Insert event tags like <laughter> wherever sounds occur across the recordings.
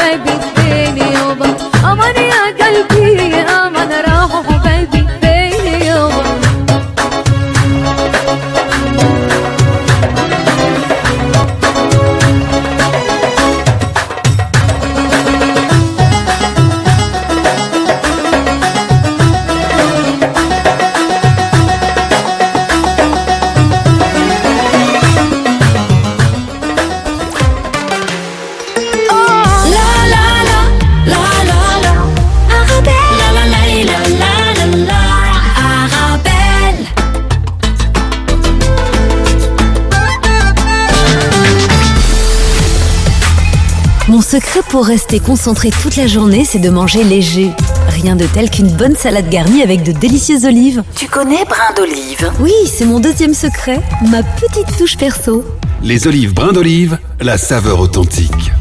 baby secret pour rester concentré toute la journée, c'est de manger léger. Rien de tel qu'une bonne salade garnie avec de délicieuses olives. Tu connais brin d'olive Oui, c'est mon deuxième secret, ma petite touche perso. Les olives brin d'olive, la saveur authentique.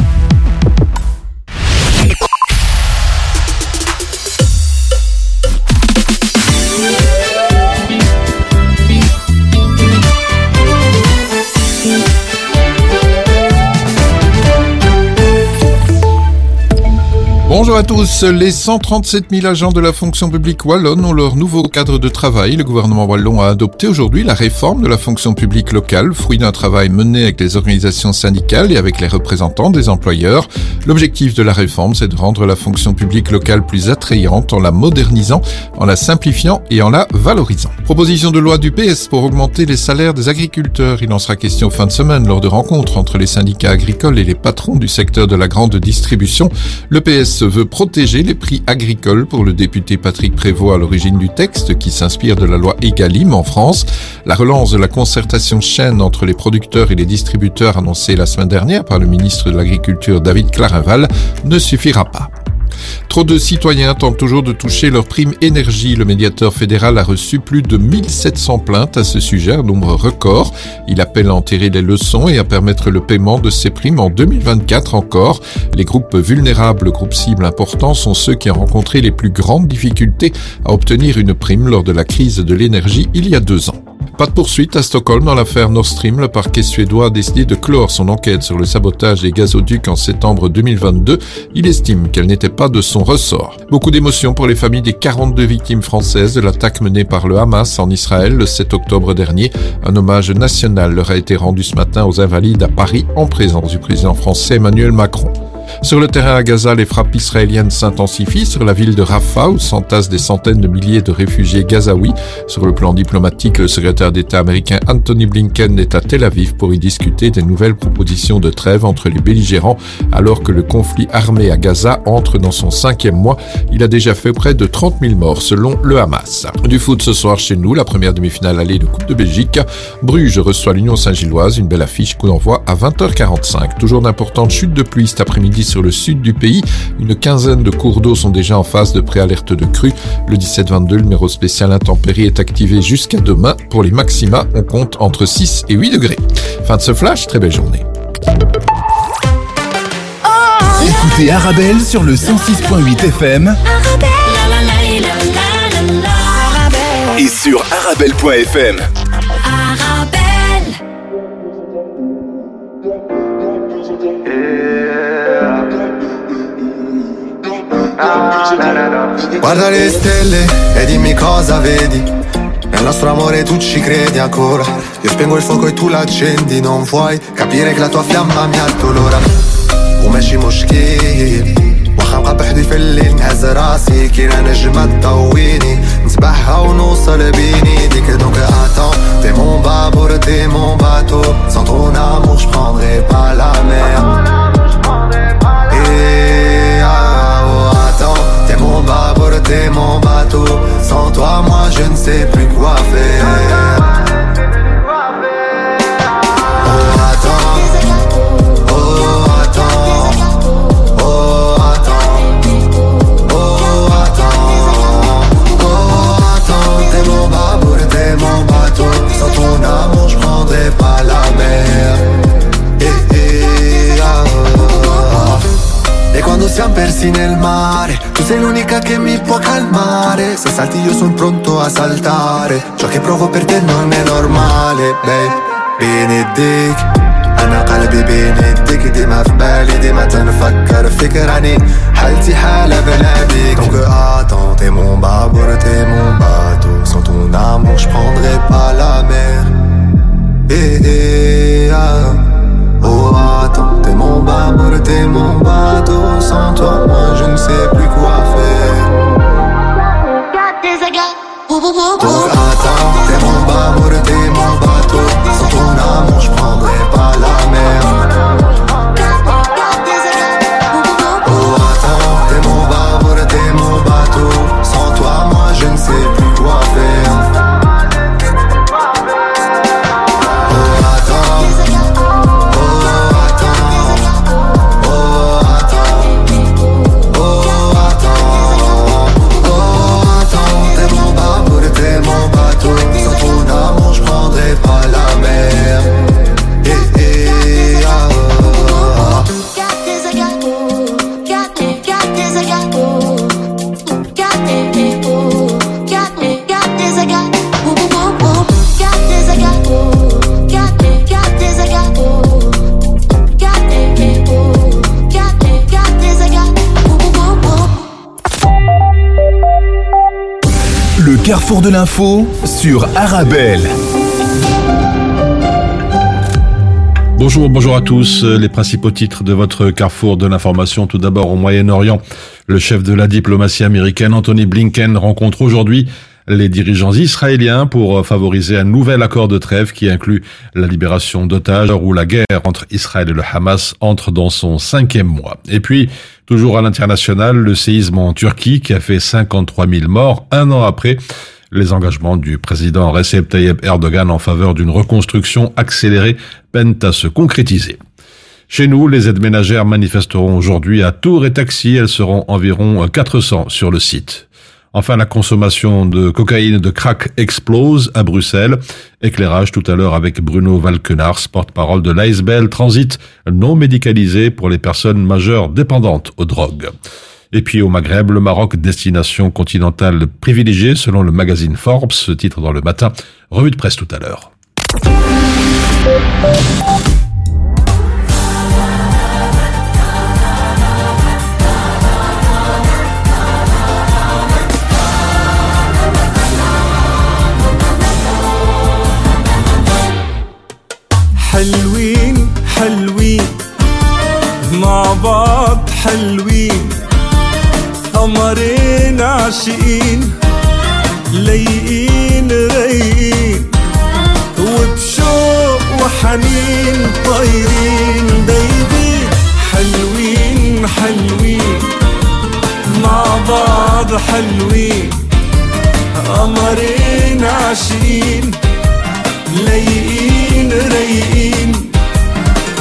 Bonjour à tous. Les 137 000 agents de la fonction publique wallonne ont leur nouveau cadre de travail. Le gouvernement wallon a adopté aujourd'hui la réforme de la fonction publique locale, fruit d'un travail mené avec les organisations syndicales et avec les représentants des employeurs. L'objectif de la réforme, c'est de rendre la fonction publique locale plus attrayante en la modernisant, en la simplifiant et en la valorisant. Proposition de loi du PS pour augmenter les salaires des agriculteurs. Il en sera question fin de semaine lors de rencontres entre les syndicats agricoles et les patrons du secteur de la grande distribution. Le PS veut protéger les prix agricoles pour le député Patrick Prévost à l'origine du texte qui s'inspire de la loi Egalim en France. La relance de la concertation chaîne entre les producteurs et les distributeurs annoncée la semaine dernière par le ministre de l'Agriculture David Clarinval ne suffira pas. Trop de citoyens tentent toujours de toucher leur prime énergie. Le médiateur fédéral a reçu plus de 1700 plaintes à ce sujet, un nombre record. Il appelle à en tirer les leçons et à permettre le paiement de ces primes en 2024 encore. Les groupes vulnérables, groupes cibles importants, sont ceux qui ont rencontré les plus grandes difficultés à obtenir une prime lors de la crise de l'énergie il y a deux ans. Pas de poursuite à Stockholm dans l'affaire Nord Stream. Le parquet suédois a décidé de clore son enquête sur le sabotage des gazoducs en septembre 2022. Il estime qu'elle n'était pas de son ressort. Beaucoup d'émotions pour les familles des 42 victimes françaises de l'attaque menée par le Hamas en Israël le 7 octobre dernier. Un hommage national leur a été rendu ce matin aux invalides à Paris en présence du président français Emmanuel Macron. Sur le terrain à Gaza, les frappes israéliennes s'intensifient sur la ville de Rafah où s'entassent des centaines de milliers de réfugiés gazaouis. Sur le plan diplomatique, le secrétaire d'État américain Anthony Blinken est à Tel Aviv pour y discuter des nouvelles propositions de trêve entre les belligérants alors que le conflit armé à Gaza entre dans son cinquième mois. Il a déjà fait près de 30 000 morts selon le Hamas. Du foot ce soir chez nous, la première demi-finale allée de Coupe de Belgique. Bruges reçoit l'Union Saint-Gilloise, une belle affiche, coup d'envoi à 20h45. Toujours d'importantes chutes de pluie cet après-midi sur le sud du pays. Une quinzaine de cours d'eau sont déjà en phase de préalerte de crue. Le 17-22, le numéro spécial intempérie est activé jusqu'à demain. Pour les maxima, on compte entre 6 et 8 degrés. Fin de ce flash, très belle journée. Écoutez Arabelle sur le 106.8 FM La la la la la la la, Arabelle. et sur arabelle.fm. Guarda le stelle e dimmi cosa vedi. Nel nostro amore tu ci credi ancora. Io spengo il fuoco e tu l'accendi. Non vuoi capire che la tua fiamma mi addolora. وماشي مشكل واخا نبقى بحدي في الليل نهز راسي كينا نجمة تضويني نسبحها ونوصل بيني ديك donc attends T'es mon babour, t'es mon bateau Sans ton amour je prendrai pas la mer t'es mon bateau. Sans toi moi je ne sais plus quoi faire. Oh attends. Oh attends. Oh attends. Oh attends. Oh attends. T'es mon t'es mon bateau. Sans ton amour je pas la mer. Eh eh ah, siamo persi nel mare Tu sei l'unica che mi può calmare Se salti io sono pronto a saltare Ciò che provo per te non è normale Babe بين ايديك انا قلبي بين ايديك ديما في بالي ديما تنفكر فكراني حالتي حالة بلادي Donc attends, t'es mon babour, t'es mon bateau Sans ton amour, je prendrai pas la mer Eh eh ah Oh attends, t'es mon bateau Sans toi, moi je ne sais plus quoi faire Donc attends, t'es mon babour, t'es mon bateau Sans ton amour, je prendrai pas la l'info sur Arabelle. Bonjour, bonjour à tous. Les principaux titres de votre carrefour de l'information. Tout d'abord au Moyen-Orient. Le chef de la diplomatie américaine, Anthony Blinken, rencontre aujourd'hui les dirigeants israéliens pour favoriser un nouvel accord de trêve qui inclut la libération d'otages où la guerre entre Israël et le Hamas entre dans son cinquième mois. Et puis, toujours à l'international, le séisme en Turquie qui a fait 53 000 morts un an après les engagements du président Recep Tayyip Erdogan en faveur d'une reconstruction accélérée peinent à se concrétiser. Chez nous, les aides ménagères manifesteront aujourd'hui à Tours et Taxi. Elles seront environ 400 sur le site. Enfin, la consommation de cocaïne de crack explose à Bruxelles. Éclairage tout à l'heure avec Bruno Valkenars, porte-parole de l'ASBL Transit non médicalisé pour les personnes majeures dépendantes aux drogues. Et puis au Maghreb, le Maroc, destination continentale privilégiée selon le magazine Forbes, titre dans le matin, revue de presse tout à l'heure. عاشقين لايقين رايقين. وبشوق وحنين طايرين. دايبين حلوين حلوين. مع بعض حلوين. قمرين عاشقين لايقين رايقين.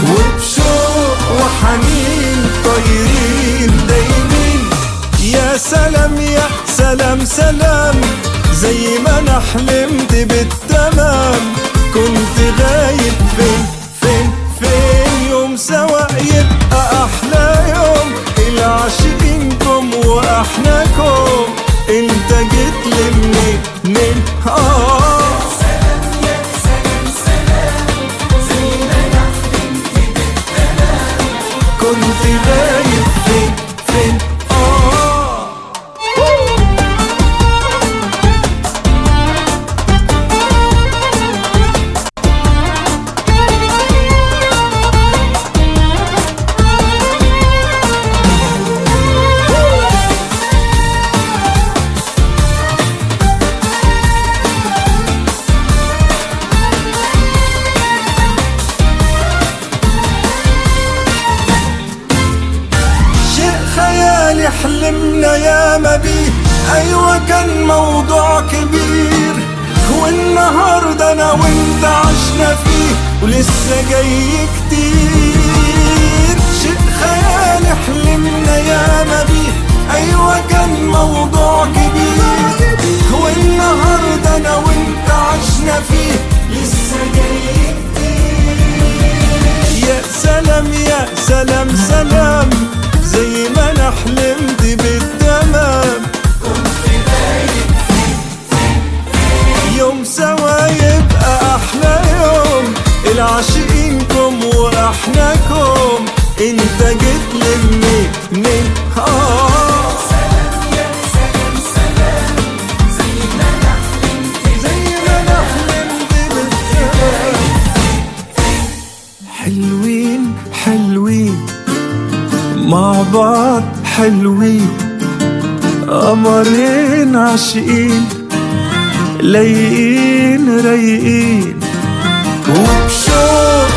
وبشوق وحنين طايرين. دايمين يا سلام يا سلام سلام. زي ما أنا حلمت بالتمام. كنت والنهارده أنا وأنت عشنا فيه ولسه جاي كتير. شيء خيالي حلمنا يا ما بيه أيوه كان موضوع كبير. والنهارده أنا وأنت عشنا فيه لسه جاي كتير. يا سلام يا سلام سلام. زي ما أنا حلمت بالتمام. أحلى يوم العاشقينكم واحناكم انت جيت لمي مني آه سلام يا سلام سلام زي ما زي ما حلوين حلوين. مع بعض حلوين. قمرين عاشقين. لايقين رايقين.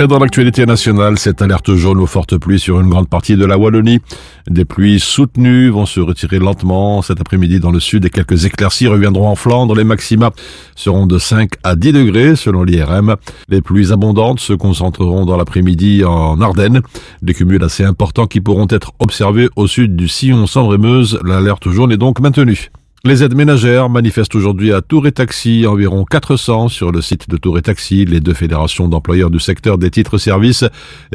Et dans l'actualité nationale, cette alerte jaune aux fortes pluies sur une grande partie de la Wallonie. Des pluies soutenues vont se retirer lentement cet après-midi dans le sud et quelques éclaircies reviendront en Flandre. Les maxima seront de 5 à 10 degrés selon l'IRM. Les pluies abondantes se concentreront dans l'après-midi en Ardennes. Des cumuls assez importants qui pourront être observés au sud du sillon sambre et meuse L'alerte jaune est donc maintenue. Les aides ménagères manifestent aujourd'hui à Tour et Taxi, environ 400 sur le site de Tour et Taxi. Les deux fédérations d'employeurs du secteur des titres-services,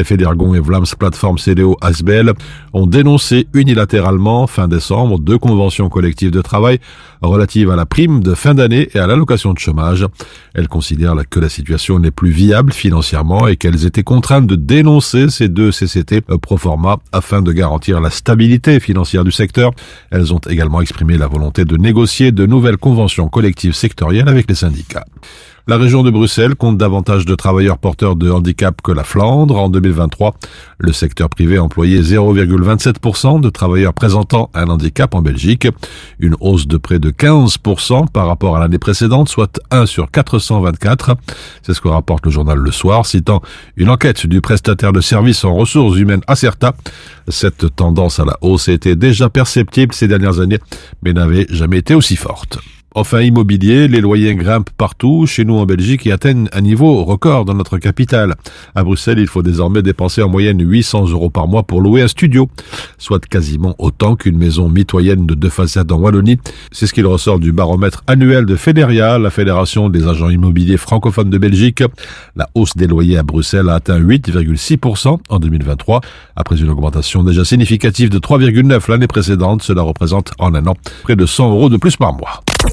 Federgon et Vlaams Plateforme CDO Asbel, ont dénoncé unilatéralement fin décembre deux conventions collectives de travail relatives à la prime de fin d'année et à l'allocation de chômage. Elles considèrent que la situation n'est plus viable financièrement et qu'elles étaient contraintes de dénoncer ces deux CCT pro forma afin de garantir la stabilité financière du secteur. Elles ont également exprimé la volonté de négocier de nouvelles conventions collectives sectorielles avec les syndicats. La région de Bruxelles compte davantage de travailleurs porteurs de handicap que la Flandre. En 2023, le secteur privé employait 0,27% de travailleurs présentant un handicap en Belgique, une hausse de près de 15% par rapport à l'année précédente, soit 1 sur 424. C'est ce que rapporte le journal Le Soir, citant une enquête du prestataire de services en ressources humaines Acerta. Cette tendance à la hausse était déjà perceptible ces dernières années, mais n'avait jamais été aussi forte. Enfin, immobilier, les loyers grimpent partout, chez nous en Belgique, et atteignent un niveau record dans notre capitale. À Bruxelles, il faut désormais dépenser en moyenne 800 euros par mois pour louer un studio, soit quasiment autant qu'une maison mitoyenne de deux façades en Wallonie. C'est ce qu'il ressort du baromètre annuel de Fédéria, la Fédération des agents immobiliers francophones de Belgique. La hausse des loyers à Bruxelles a atteint 8,6% en 2023, après une augmentation déjà significative de 3,9 l'année précédente. Cela représente en un an près de 100 euros de plus par mois. Je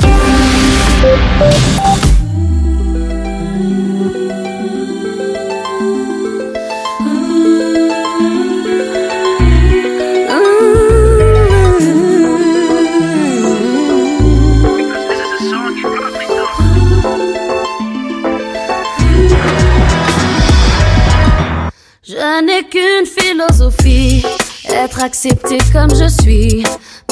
n'ai qu'une philosophie, être accepté comme je suis,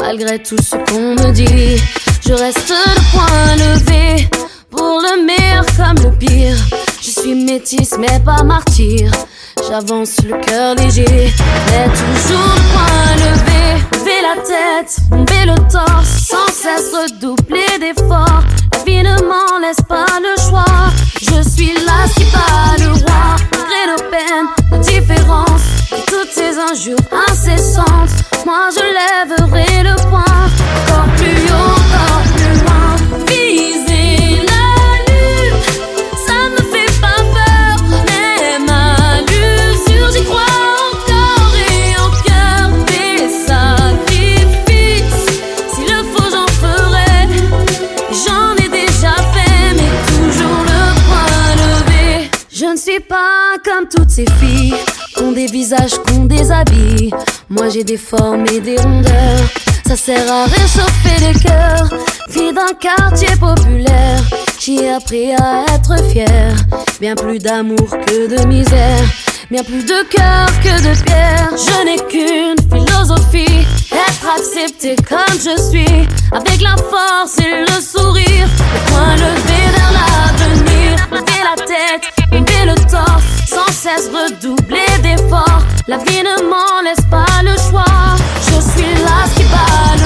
malgré tout ce qu'on me dit. Je reste le point levé, pour le meilleur comme le pire. Je suis métisse mais pas martyr, j'avance le cœur léger, mais toujours le point levé. Lever la tête, bomber le torse, sans cesse redoubler d'efforts. M'en laisse pas le choix, je suis là qui bat le roi, malgré nos peines, nos différences, toutes ces injures incessantes. Moi je lèverai le poing, encore plus haut, toutes ces filles, qui ont des visages, qui ont des habits. Moi j'ai des formes et des rondeurs. Ça sert à réchauffer les cœurs. Fille d'un quartier populaire, j'ai appris à être fière. Bien plus d'amour que de misère. Bien plus de cœur que de pierre. Je n'ai qu'une philosophie. Être accepté comme je suis. Avec la force et le sourire. Le point levé vers l'avenir. Lever la tête, lever le torse. Sans cesse redoubler d'efforts. La vie ne m'en laisse pas le choix. Je suis là qui bat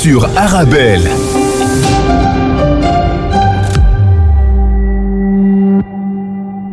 sur Arabelle.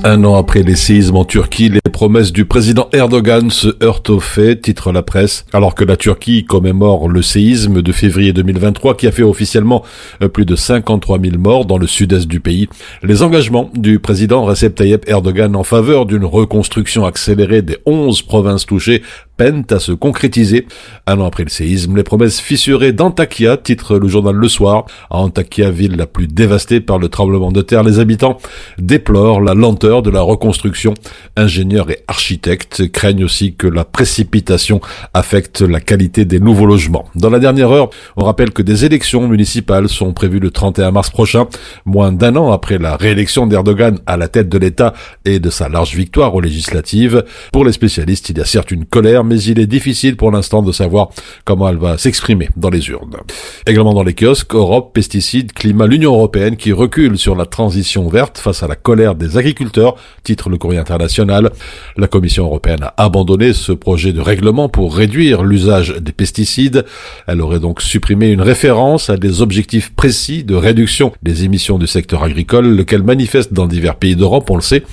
Un an après les séismes en Turquie, les promesses du président Erdogan se heurtent aux faits, titre la presse, alors que la Turquie commémore le séisme de février 2023 qui a fait officiellement euh, plus de 53 000 morts dans le sud-est du pays. Les engagements du président Recep Tayyip Erdogan en faveur d'une reconstruction accélérée des 11 provinces touchées peinent à se concrétiser. Un an après le séisme, les promesses fissurées d'Antakya, titre le journal Le Soir. À Antakya, ville la plus dévastée par le tremblement de terre, les habitants déplorent la lenteur de la reconstruction. Ingénieurs et architectes craignent aussi que la précipitation affecte la qualité des nouveaux logements. Dans la dernière heure, on rappelle que des élections municipales sont prévues le 31 mars prochain, moins d'un an après la réélection d'Erdogan à la tête de l'État et de sa large victoire aux législatives. Pour les spécialistes, il y a certes une colère, mais il est difficile pour l'instant de savoir comment elle va s'exprimer dans les urnes. Également dans les kiosques, Europe, pesticides, climat, l'Union européenne qui recule sur la transition verte face à la colère des agriculteurs, titre le courrier international. La Commission européenne a abandonné ce projet de règlement pour réduire l'usage des pesticides. Elle aurait donc supprimé une référence à des objectifs précis de réduction des émissions du secteur agricole, lequel manifeste dans divers pays d'Europe, on le sait.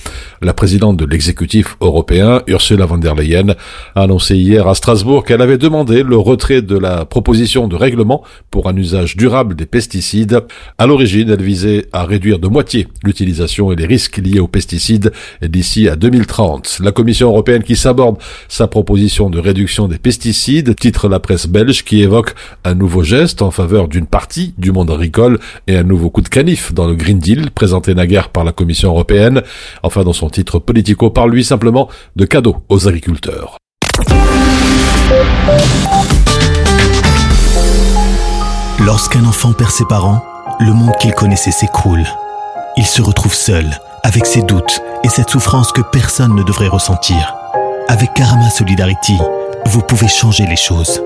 La présidente de l'exécutif européen, Ursula von der Leyen, a annoncé hier à Strasbourg qu'elle avait demandé le retrait de la proposition de règlement pour un usage durable des pesticides. À l'origine, elle visait à réduire de moitié l'utilisation et les risques liés aux pesticides d'ici à 2030. La Commission européenne qui s'aborde sa proposition de réduction des pesticides titre la presse belge qui évoque un nouveau geste en faveur d'une partie du monde agricole et un nouveau coup de canif dans le Green Deal présenté naguère par la Commission européenne. Enfin, dans son titre politico, parle lui simplement de cadeaux aux agriculteurs. Lorsqu'un enfant perd ses parents, le monde qu'il connaissait s'écroule. Il se retrouve seul, avec ses doutes et cette souffrance que personne ne devrait ressentir. Avec Karama Solidarity, vous pouvez changer les choses.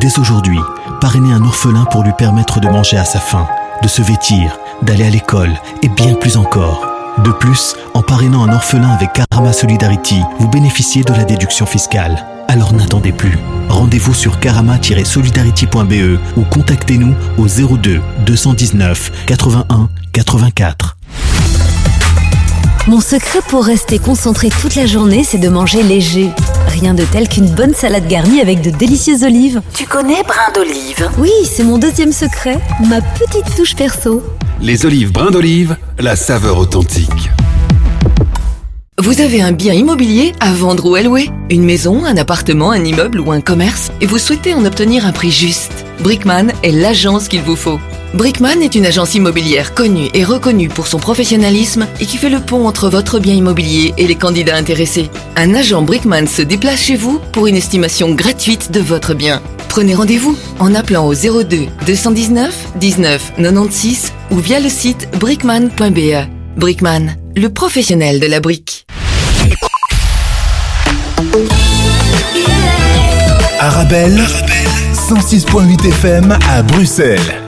Dès aujourd'hui, parrainez un orphelin pour lui permettre de manger à sa faim, de se vêtir, d'aller à l'école et bien plus encore. De plus, en parrainant un orphelin avec Karama Solidarity, vous bénéficiez de la déduction fiscale. Alors n'attendez plus. Rendez-vous sur karama-solidarity.be ou contactez-nous au 02 219 81 84. Mon secret pour rester concentré toute la journée, c'est de manger léger. Rien de tel qu'une bonne salade garnie avec de délicieuses olives. Tu connais brin d'olive? Oui, c'est mon deuxième secret, ma petite touche perso. Les olives brin d'olive, la saveur authentique. Vous avez un bien immobilier à vendre ou à louer? Une maison, un appartement, un immeuble ou un commerce? Et vous souhaitez en obtenir un prix juste? Brickman est l'agence qu'il vous faut. Brickman est une agence immobilière connue et reconnue pour son professionnalisme et qui fait le pont entre votre bien immobilier et les candidats intéressés. Un agent Brickman se déplace chez vous pour une estimation gratuite de votre bien. Prenez rendez-vous en appelant au 02 219 19 96 ou via le site brickman.be. Brickman, le professionnel de la brique. Arabelle, 106.8 FM à Bruxelles.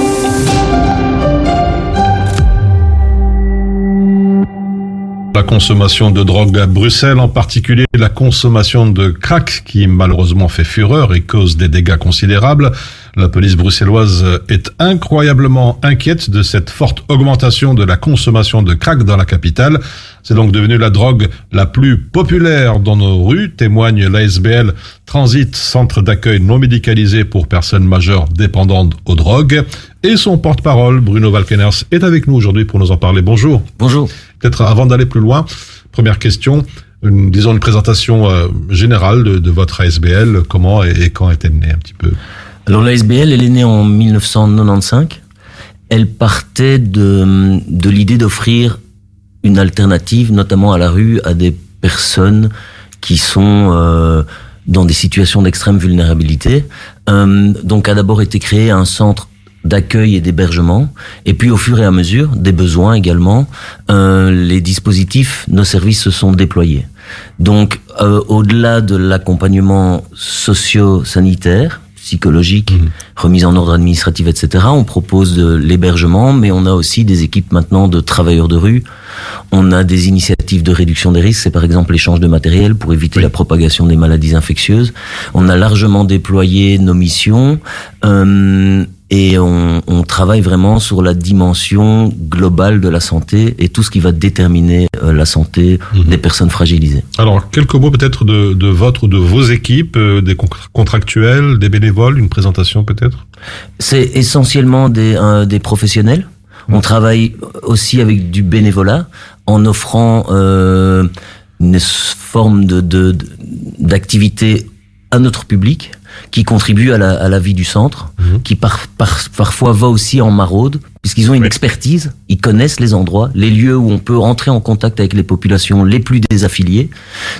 La consommation de drogue à Bruxelles, en particulier la consommation de crack qui malheureusement fait fureur et cause des dégâts considérables. La police bruxelloise est incroyablement inquiète de cette forte augmentation de la consommation de crack dans la capitale. C'est donc devenu la drogue la plus populaire dans nos rues, témoigne l'ASBL Transit, centre d'accueil non médicalisé pour personnes majeures dépendantes aux drogues. Et son porte-parole, Bruno Valkeners, est avec nous aujourd'hui pour nous en parler. Bonjour. Bonjour. Peut-être avant d'aller plus loin, première question, une, disons une présentation euh, générale de, votre ASBL, comment et, quand est-elle née un petit peu? Alors la SBL, elle est née en 1995. Elle partait de, de l'idée d'offrir une alternative, notamment à la rue, à des personnes qui sont euh, dans des situations d'extrême vulnérabilité. Euh, donc a d'abord été créé un centre d'accueil et d'hébergement, et puis au fur et à mesure, des besoins également, euh, les dispositifs, nos services se sont déployés. Donc, euh, au-delà de l'accompagnement socio-sanitaire, psychologique, remise en ordre administratif, etc. On propose de l'hébergement, mais on a aussi des équipes maintenant de travailleurs de rue. On a des initiatives de réduction des risques, c'est par exemple l'échange de matériel pour éviter la propagation des maladies infectieuses. On a largement déployé nos missions. euh, et on, on travaille vraiment sur la dimension globale de la santé et tout ce qui va déterminer euh, la santé des personnes fragilisées. Alors, quelques mots peut-être de, de votre ou de vos équipes, euh, des con- contractuels, des bénévoles, une présentation peut-être? C'est essentiellement des, euh, des professionnels. On travaille aussi avec du bénévolat en offrant euh, une forme de- d'activité à notre public qui contribue à la, à la vie du centre, qui par, par- parfois va aussi en maraude, puisqu'ils ont une expertise, ils connaissent les endroits, les lieux où on peut entrer en contact avec les populations les plus désaffiliées.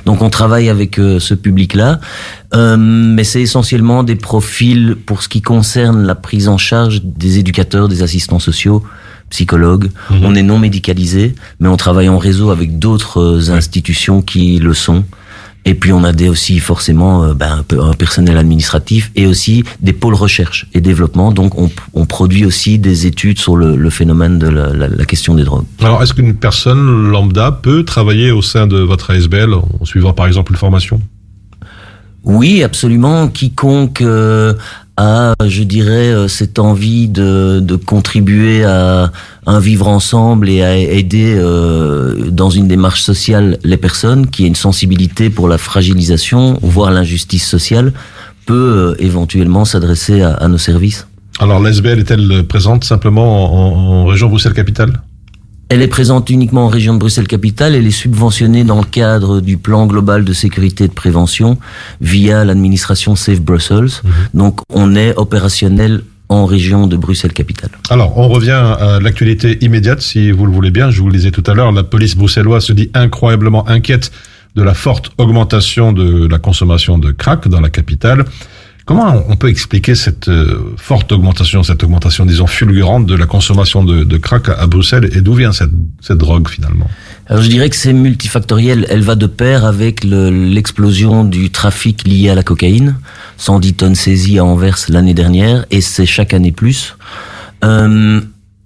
Donc on travaille avec euh, ce public-là, Euh, mais c'est essentiellement des profils pour ce qui concerne la prise en charge des éducateurs, des assistants sociaux, psychologues. On est non médicalisé, mais on travaille en réseau avec d'autres euh, institutions qui le sont. Et puis on a des aussi forcément euh, ben, un, peu, un personnel administratif et aussi des pôles recherche et développement. Donc on, on produit aussi des études sur le, le phénomène de la, la- la question des drogues. Alors, est-ce qu'une personne lambda peut travailler au sein de votre ASBL en suivant par exemple une formation? Oui, absolument. Quiconque euh, a, je dirais, euh, cette envie de, contribuer à un vivre ensemble et à aider euh, dans une démarche sociale les personnes, qui a une sensibilité pour la fragilisation, voire l'injustice sociale, peut euh, éventuellement s'adresser à, à nos services. Alors, l'ASBL est-elle présente simplement en, en région Bruxelles-Capitale? Elle est présente uniquement en région de Bruxelles-Capitale. Elle est subventionnée dans le cadre du plan global de sécurité et de prévention via l'administration Safe Brussels. Donc, on est opérationnel en région de Bruxelles-Capitale. Alors, on revient à l'actualité immédiate, si vous le voulez bien. Je vous le disais tout à l'heure, la police bruxelloise se dit incroyablement inquiète de la forte augmentation de la consommation de crack dans la capitale. Comment on peut expliquer cette euh, forte augmentation, cette augmentation, disons, fulgurante de la consommation de, de crack à, Bruxelles et d'où vient cette, cette drogue finalement? Alors je dirais que c'est multifactoriel. Elle va de pair avec le- l'explosion du trafic lié à la cocaïne. 110 tonnes saisies à Anvers l'année dernière et c'est chaque année plus. Euh,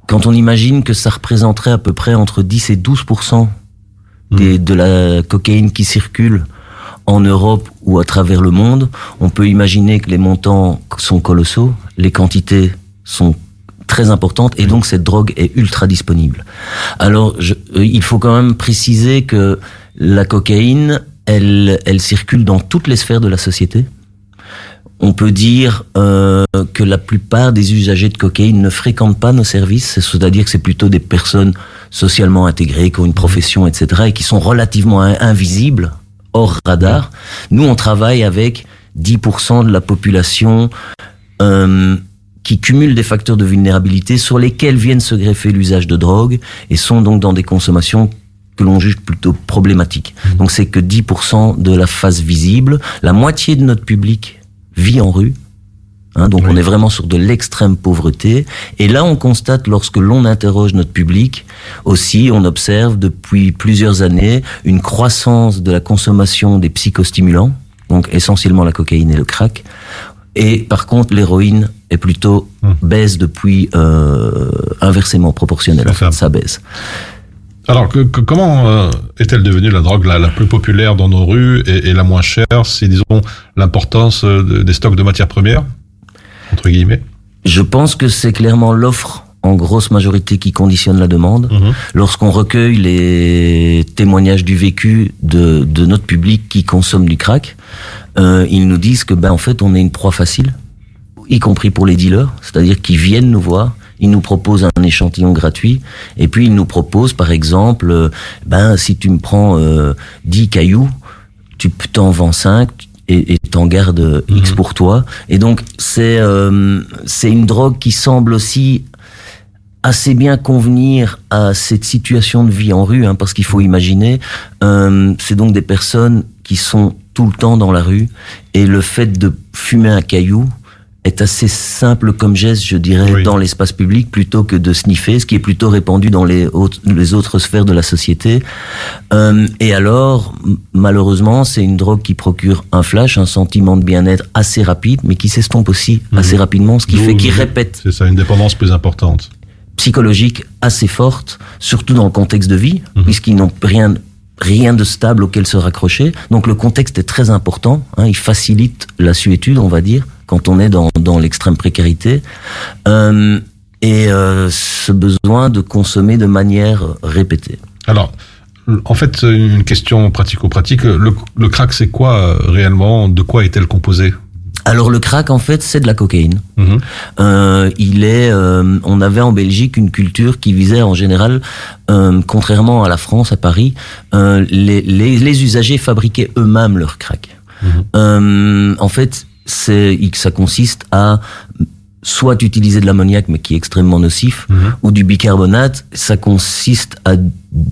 quand on imagine que ça représenterait à peu près entre 10 et 12 des, de la cocaïne qui circule en Europe ou à travers le monde, on peut imaginer que les montants sont colossaux, les quantités sont très importantes et donc cette drogue est ultra disponible. Alors, je, euh, il faut quand même préciser que la cocaïne, elle, elle circule dans toutes les sphères de la société. On peut dire euh, que la plupart des usagers de cocaïne ne fréquentent pas nos services, c'est-à-dire que c'est plutôt des personnes socialement intégrées, qui ont une profession, etc., et qui sont relativement in- invisibles, hors radar. Nous, on travaille avec 10% de la population euh, qui cumule des facteurs de vulnérabilité sur lesquels viennent se greffer l'usage de drogue et sont donc dans des consommations que l'on juge plutôt problématiques. Donc c'est que 10% de la face visible, la moitié de notre public vit en rue. Hein, donc on est vraiment sur de l'extrême pauvreté. Et là, on constate, lorsque l'on interroge notre public, aussi, on observe depuis plusieurs années une croissance de la consommation des psychostimulants, donc essentiellement la cocaïne et le crack. Et par contre, l'héroïne est plutôt baisse depuis euh, inversement proportionnel. En fait, ça baisse. Alors, que, que- comment euh, est-elle devenue la drogue la, la plus populaire dans nos rues et, et la moins chère? C'est, disons, l'importance euh, de- des stocks de matières premières, entre guillemets Je pense que c'est clairement l'offre en grosse majorité qui conditionne la demande. Lorsqu'on recueille les témoignages du vécu de, de notre public qui consomme du crack, euh, ils nous disent que ben en fait on est une proie facile, y compris pour les dealers, c'est-à-dire qu'ils viennent nous voir, ils nous proposent un échantillon gratuit, et puis ils nous proposent par exemple, euh, ben si tu me prends euh, 10 cailloux, tu t'en vends 5 et t'en gardes X pour toi. Et donc c'est euh, c'est une drogue qui semble aussi assez bien convenir à cette situation de vie en rue, hein, parce qu'il faut imaginer, euh, c'est donc des personnes qui sont tout le temps dans la rue, et le fait de fumer un caillou est assez simple comme geste, je dirais, dans l'espace public, plutôt que de sniffer, ce qui est plutôt répandu dans les autres, les autres sphères de la société. Euh, et alors, malheureusement, c'est une drogue qui procure un flash, un sentiment de bien-être assez rapide, mais qui s'estompe aussi assez rapidement, ce qui fait qu'il répète C'est ça, une dépendance plus importante. psychologique assez forte, surtout dans le contexte de vie, puisqu'ils n'ont rien rien de stable auquel se raccrocher. Donc le contexte est très important. Hein, il facilite la suétude, on va dire, quand on est dans, dans l'extrême précarité. Euh, et euh, ce besoin de consommer de manière répétée. Alors, en fait, une question pratico-pratique. Le, le crack, c'est quoi euh, réellement? De quoi est-elle composée? Alors le crack, en fait, c'est de la cocaïne. Mhm. Euh, il est, euh, on avait en Belgique une culture qui visait en général, euh, contrairement à la France, à Paris, les, les, les usagers fabriquaient eux-mêmes leur crack. Euh, en fait, ça consiste à soit utiliser de l'ammoniac, mais qui est extrêmement nocif, ou du bicarbonate. Ça consiste à,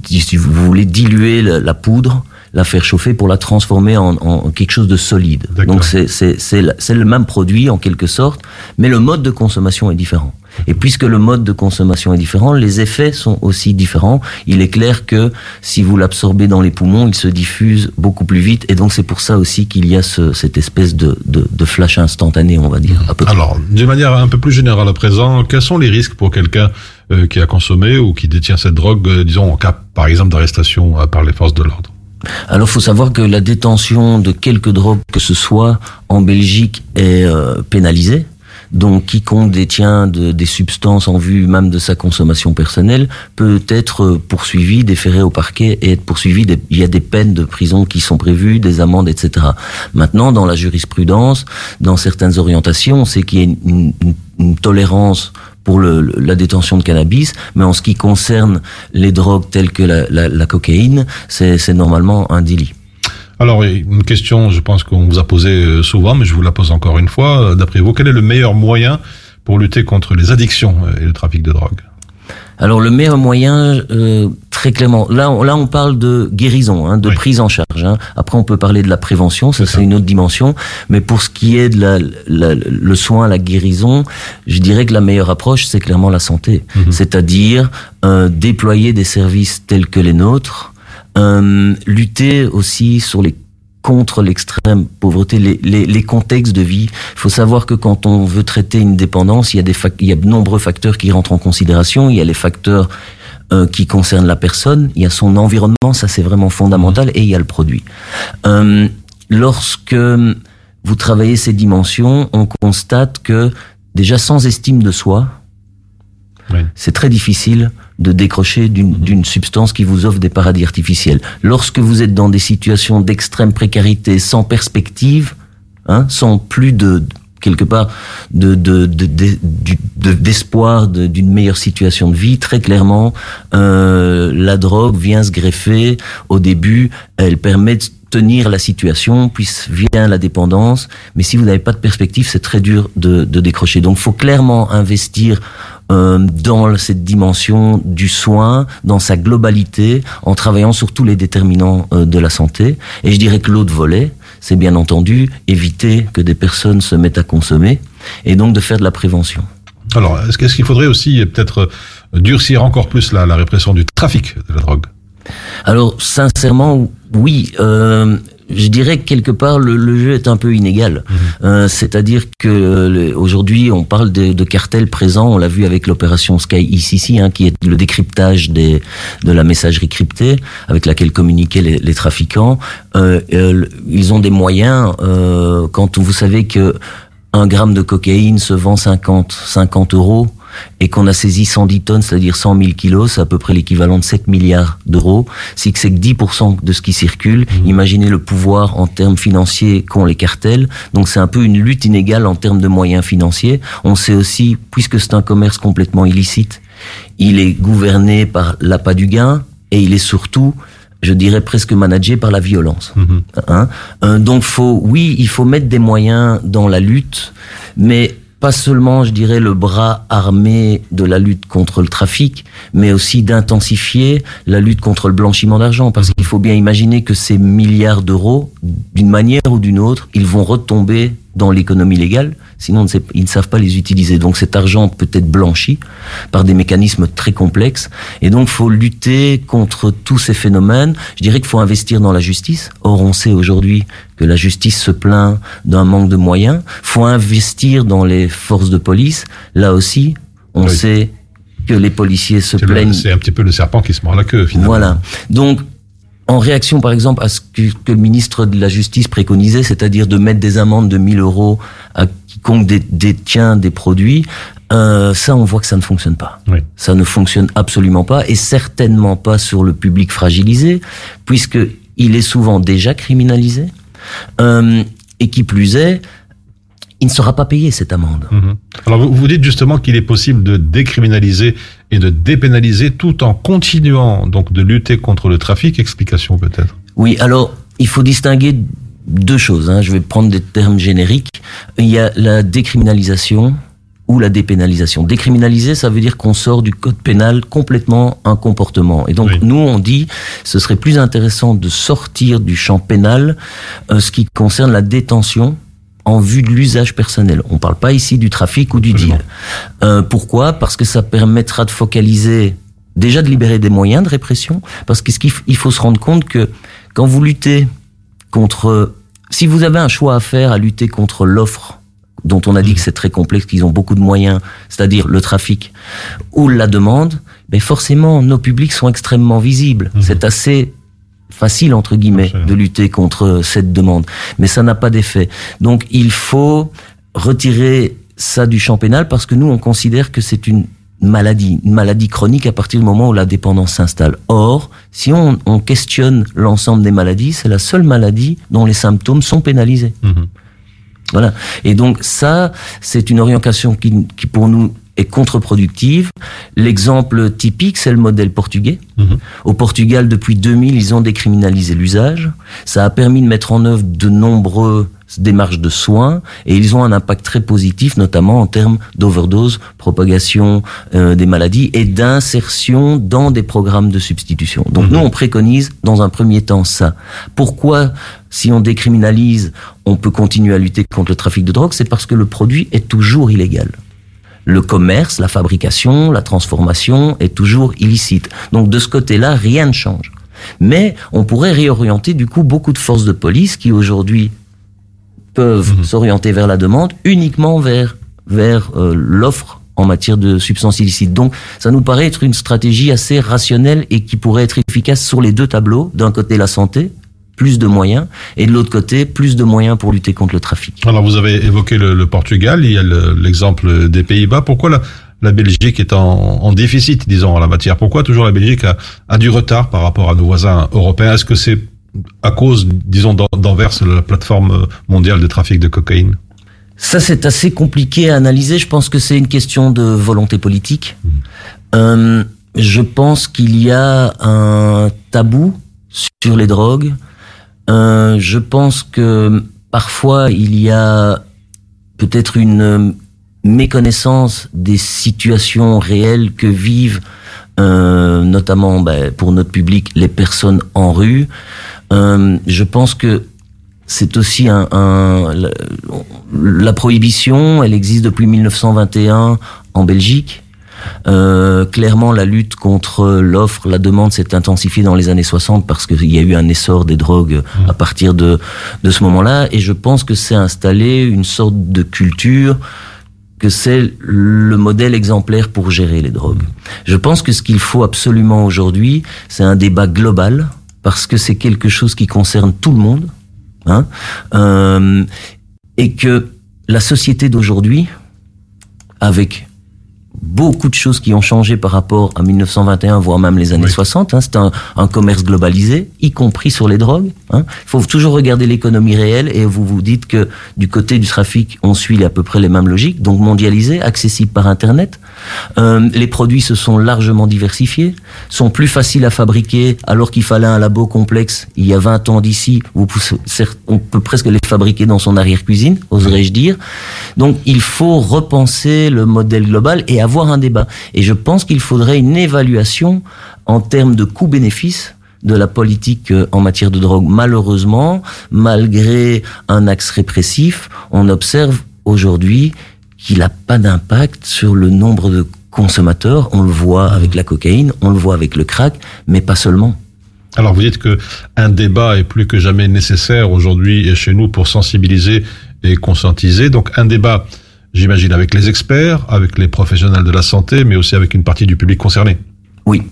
si vous voulez, diluer la, la poudre, la faire chauffer pour la transformer en, en quelque chose de solide. Donc c'est c'est c'est c'est le même produit en quelque sorte, mais le mode de consommation est différent. Et puisque le mode de consommation est différent, les effets sont aussi différents. Il est clair que si vous l'absorbez dans les poumons, il se diffuse beaucoup plus vite. Et donc c'est pour ça aussi qu'il y a ce, cette espèce de, de, de flash instantané, on va dire. à peu. Alors, d'une manière un peu plus générale à présent, quels sont les risques pour quelqu'un euh, qui a consommé ou qui détient cette drogue, euh, disons en cas par exemple d'arrestation euh, par les forces de l'ordre? Alors, faut savoir que la détention de quelque drogue que ce soit en Belgique est euh, pénalisée. Donc, quiconque détient de- des substances en vue même de sa consommation personnelle peut être poursuivi, déféré au parquet et être poursuivi. Des- Il y a des peines de prison qui sont prévues, des amendes, etc. Maintenant, dans la jurisprudence, dans certaines orientations, on sait qu'il y a une, une- une- tolérance pour le- la détention de cannabis, mais en ce qui concerne les drogues telles que la, la- la cocaïne, c'est normalement un délit. Alors, une question, je pense qu'on vous a posé euh, souvent, mais je vous la pose encore une fois. Euh, D'après vous, quel est le meilleur moyen pour lutter contre les addictions euh, et le trafic de drogue? Alors le meilleur moyen, euh, très clairement, là, on, là on parle de guérison, hein, de prise en charge. hein. Après on peut parler de la prévention, ça c'est une autre dimension. Mais pour ce qui est de la, la- le soin, la guérison, je dirais que la meilleure approche c'est clairement la santé, c'est-à-dire euh, déployer des services tels que les nôtres, euh, lutter aussi sur les contre l'extrême pauvreté, les, les, les contextes de vie. Il faut savoir que quand on veut traiter une dépendance, il y a des il y a de nombreux facteurs qui rentrent en considération. Il y a les facteurs euh, qui concernent la personne, il y a son environnement, ça c'est vraiment fondamental, et il y a le produit. Euh, lorsque vous travaillez ces dimensions, on constate que déjà sans estime de soi, c'est très difficile de décrocher d'une substance qui vous offre des paradis artificiels. Lorsque vous êtes dans des situations d'extrême précarité, sans perspective, hein, sans plus de quelque part de d'espoir de, d'une meilleure situation de vie, très clairement, euh, la drogue vient se greffer. Au début, elle permet de tenir la situation, puis vient la dépendance. Mais si vous n'avez pas de perspective, c'est très dur de, de décrocher. Donc, faut clairement investir euh, dans cette dimension du soin, dans sa globalité, en travaillant sur tous les déterminants euh, de la santé. Et je dirais que l'autre volet, c'est bien entendu éviter que des personnes se mettent à consommer, et donc de faire de la prévention. Alors, est-ce qu'il faudrait aussi peut-être euh, durcir encore plus la, la répression du trafic de la drogue? Alors, sincèrement, oui. Euh, je dirais que quelque part le, le jeu est un peu inégal. Euh, C'est-à-dire que euh, aujourd'hui on parle de, de cartels présents. On l'a vu avec l'opération Sky ICC, hein, qui est le décryptage des, de la messagerie cryptée avec laquelle communiquaient les, les trafiquants. Euh, euh, ils ont des moyens. Euh, quand vous savez que un gramme de cocaïne se vend 50, 50 euros et qu'on a saisi 110 tonnes, c'est-à-dire 100 000 kilos, c'est à peu près l'équivalent de 7 milliards d'euros. Si que c'est que 10% de ce qui circule, imaginez le pouvoir en termes financiers qu'ont les cartels. Donc c'est un peu une lutte inégale en termes de moyens financiers. On sait aussi, puisque c'est un commerce complètement illicite, il est gouverné par l'appât du gain et il est surtout je dirais presque managé par la violence. Hein? Euh, donc faut, oui, il faut mettre des moyens dans la lutte, mais pas seulement, je dirais, le bras armé de la lutte contre le trafic, mais aussi d'intensifier la lutte contre le blanchiment d'argent, parce qu'il faut bien imaginer que ces milliards d'euros, d'une manière ou d'une autre, ils vont retomber dans l'économie légale, sinon ils ne savent pas les utiliser. Donc cet argent peut être blanchi par des mécanismes très complexes. Et donc faut lutter contre tous ces phénomènes. Je dirais qu'il faut investir dans la justice. Or on sait aujourd'hui que la justice se plaint d'un manque de moyens. faut investir dans les forces de police. Là aussi, on Oui. sait que les policiers se plaignent C'est un petit peu le serpent qui se mord la queue, finalement. voilà. Donc, en réaction, par exemple, à ce que, que le ministre de la Justice préconisait, c'est-à-dire de mettre des amendes de 1000 euros à quiconque dé- détient des produits, euh, ça, on voit que ça ne fonctionne pas. Oui. Ça ne fonctionne absolument pas, et certainement pas sur le public fragilisé, puisque il est souvent déjà criminalisé, euh, et qui plus est, il ne sera pas payé cette amende. Mhm. Alors vous, vous dites justement qu'il est possible de décriminaliser et de dépénaliser tout en continuant donc de lutter contre le trafic. Explication peut-être. Oui, alors il faut distinguer deux choses. hein. Je vais prendre des termes génériques. Il y a la décriminalisation ou la dépénalisation. Décriminaliser, ça veut dire qu'on sort du code pénal complètement un comportement. Et donc nous, on dit, ce serait plus intéressant de sortir du champ pénal euh, ce qui concerne la détention en vue de l'usage personnel. On ne parle pas ici du trafic ou du deal. Euh, pourquoi? Parce que ça permettra de focaliser, déjà de libérer des moyens de répression, parce qu'il il faut se rendre compte que quand vous luttez contre... Si vous avez un choix à faire à lutter contre l'offre, dont on a dit que c'est très complexe, qu'ils ont beaucoup de moyens, c'est-à-dire le trafic, ou la demande, mais forcément, nos publics sont extrêmement visibles. C'est assez facile, entre guillemets, de lutter contre cette demande. Mais ça n'a pas d'effet. Donc, il faut retirer ça du champ pénal parce que nous, on considère que c'est une maladie, une maladie chronique à partir du moment où la dépendance s'installe. Or, si on, on questionne l'ensemble des maladies, c'est la seule maladie dont les symptômes sont pénalisés. Voilà. Et donc ça, c'est une orientation qui, qui pour nous est contre-productive. L'exemple typique, c'est le modèle portugais. Au Portugal, depuis 2000, ils ont décriminalisé l'usage. Ça a permis de mettre en œuvre de nombreuses démarches de soins et ils ont un impact très positif, notamment en termes d'overdose, propagation euh, des maladies et d'insertion dans des programmes de substitution. Donc nous, on préconise dans un premier temps ça. Pourquoi, si on décriminalise, on peut continuer à lutter contre le trafic de drogue? C'est parce que le produit est toujours illégal le commerce, la fabrication, la transformation est toujours illicite. Donc de ce côté-là, rien ne change. Mais on pourrait réorienter du coup beaucoup de forces de police qui aujourd'hui peuvent s'orienter vers la demande uniquement vers vers euh, l'offre en matière de substances illicites. Donc ça nous paraît être une stratégie assez rationnelle et qui pourrait être efficace sur les deux tableaux. D'un côté la santé, plus de moyens, et de l'autre côté, plus de moyens pour lutter contre le trafic. Alors vous avez évoqué le, le Portugal, il y a le- l'exemple des Pays-Bas. Pourquoi la, la Belgique est en, en déficit, disons, en la matière? Pourquoi toujours la Belgique a, a du retard par rapport à nos voisins européens? Est-ce que c'est à cause, disons, d'An- d'Anvers, la plateforme mondiale de trafic de cocaïne? Ça, c'est assez compliqué à analyser. Je pense que c'est une question de volonté politique. Euh, je pense qu'il y a un tabou sur les drogues. Euh, je pense que parfois il y a peut-être une euh, méconnaissance des situations réelles que vivent euh, notamment ben, pour notre public les personnes en rue. Euh, je pense que c'est aussi un, un- la, la prohibition, elle existe depuis 1921 en Belgique. Euh, clairement, la lutte contre l'offre, la demande s'est intensifiée dans les années 60 parce qu'il y a eu un essor des drogues à partir de, de ce moment-là. Et je pense que c'est installé une sorte de culture que c'est le modèle exemplaire pour gérer les drogues. Je pense que ce qu'il faut absolument aujourd'hui, c'est un débat global parce que c'est quelque chose qui concerne tout le monde, hein, euh, et que la société d'aujourd'hui, avec beaucoup de choses qui ont changé par rapport à 1921, voire même les années 60. Hein, c'est un, un commerce globalisé, y compris sur les drogues. hein. Il faut toujours regarder l'économie réelle et vous vous dites que du côté du trafic, on suit à peu près les mêmes logiques. Donc mondialisé, accessible par Internet. Euh, les produits se sont largement diversifiés, sont plus faciles à fabriquer alors qu'il fallait un labo complexe il y a 20 ans d'ici. On peut presque les fabriquer dans son arrière-cuisine, oserais-je dire. Donc il faut repenser le modèle global et avoir un débat. Et je pense qu'il faudrait une évaluation en termes de coût-bénéfice de la politique euh, en matière de drogue. Malheureusement, malgré un axe répressif, on observe aujourd'hui qu'il n'a pas d'impact sur le nombre de consommateurs. On le voit avec la cocaïne, on le voit avec le crack, mais pas seulement. Alors vous dites que un débat est plus que jamais nécessaire aujourd'hui chez nous pour sensibiliser et conscientiser. Donc un débat, j'imagine, avec les experts, avec les professionnels de la santé, mais aussi avec une partie du public concerné. Oui,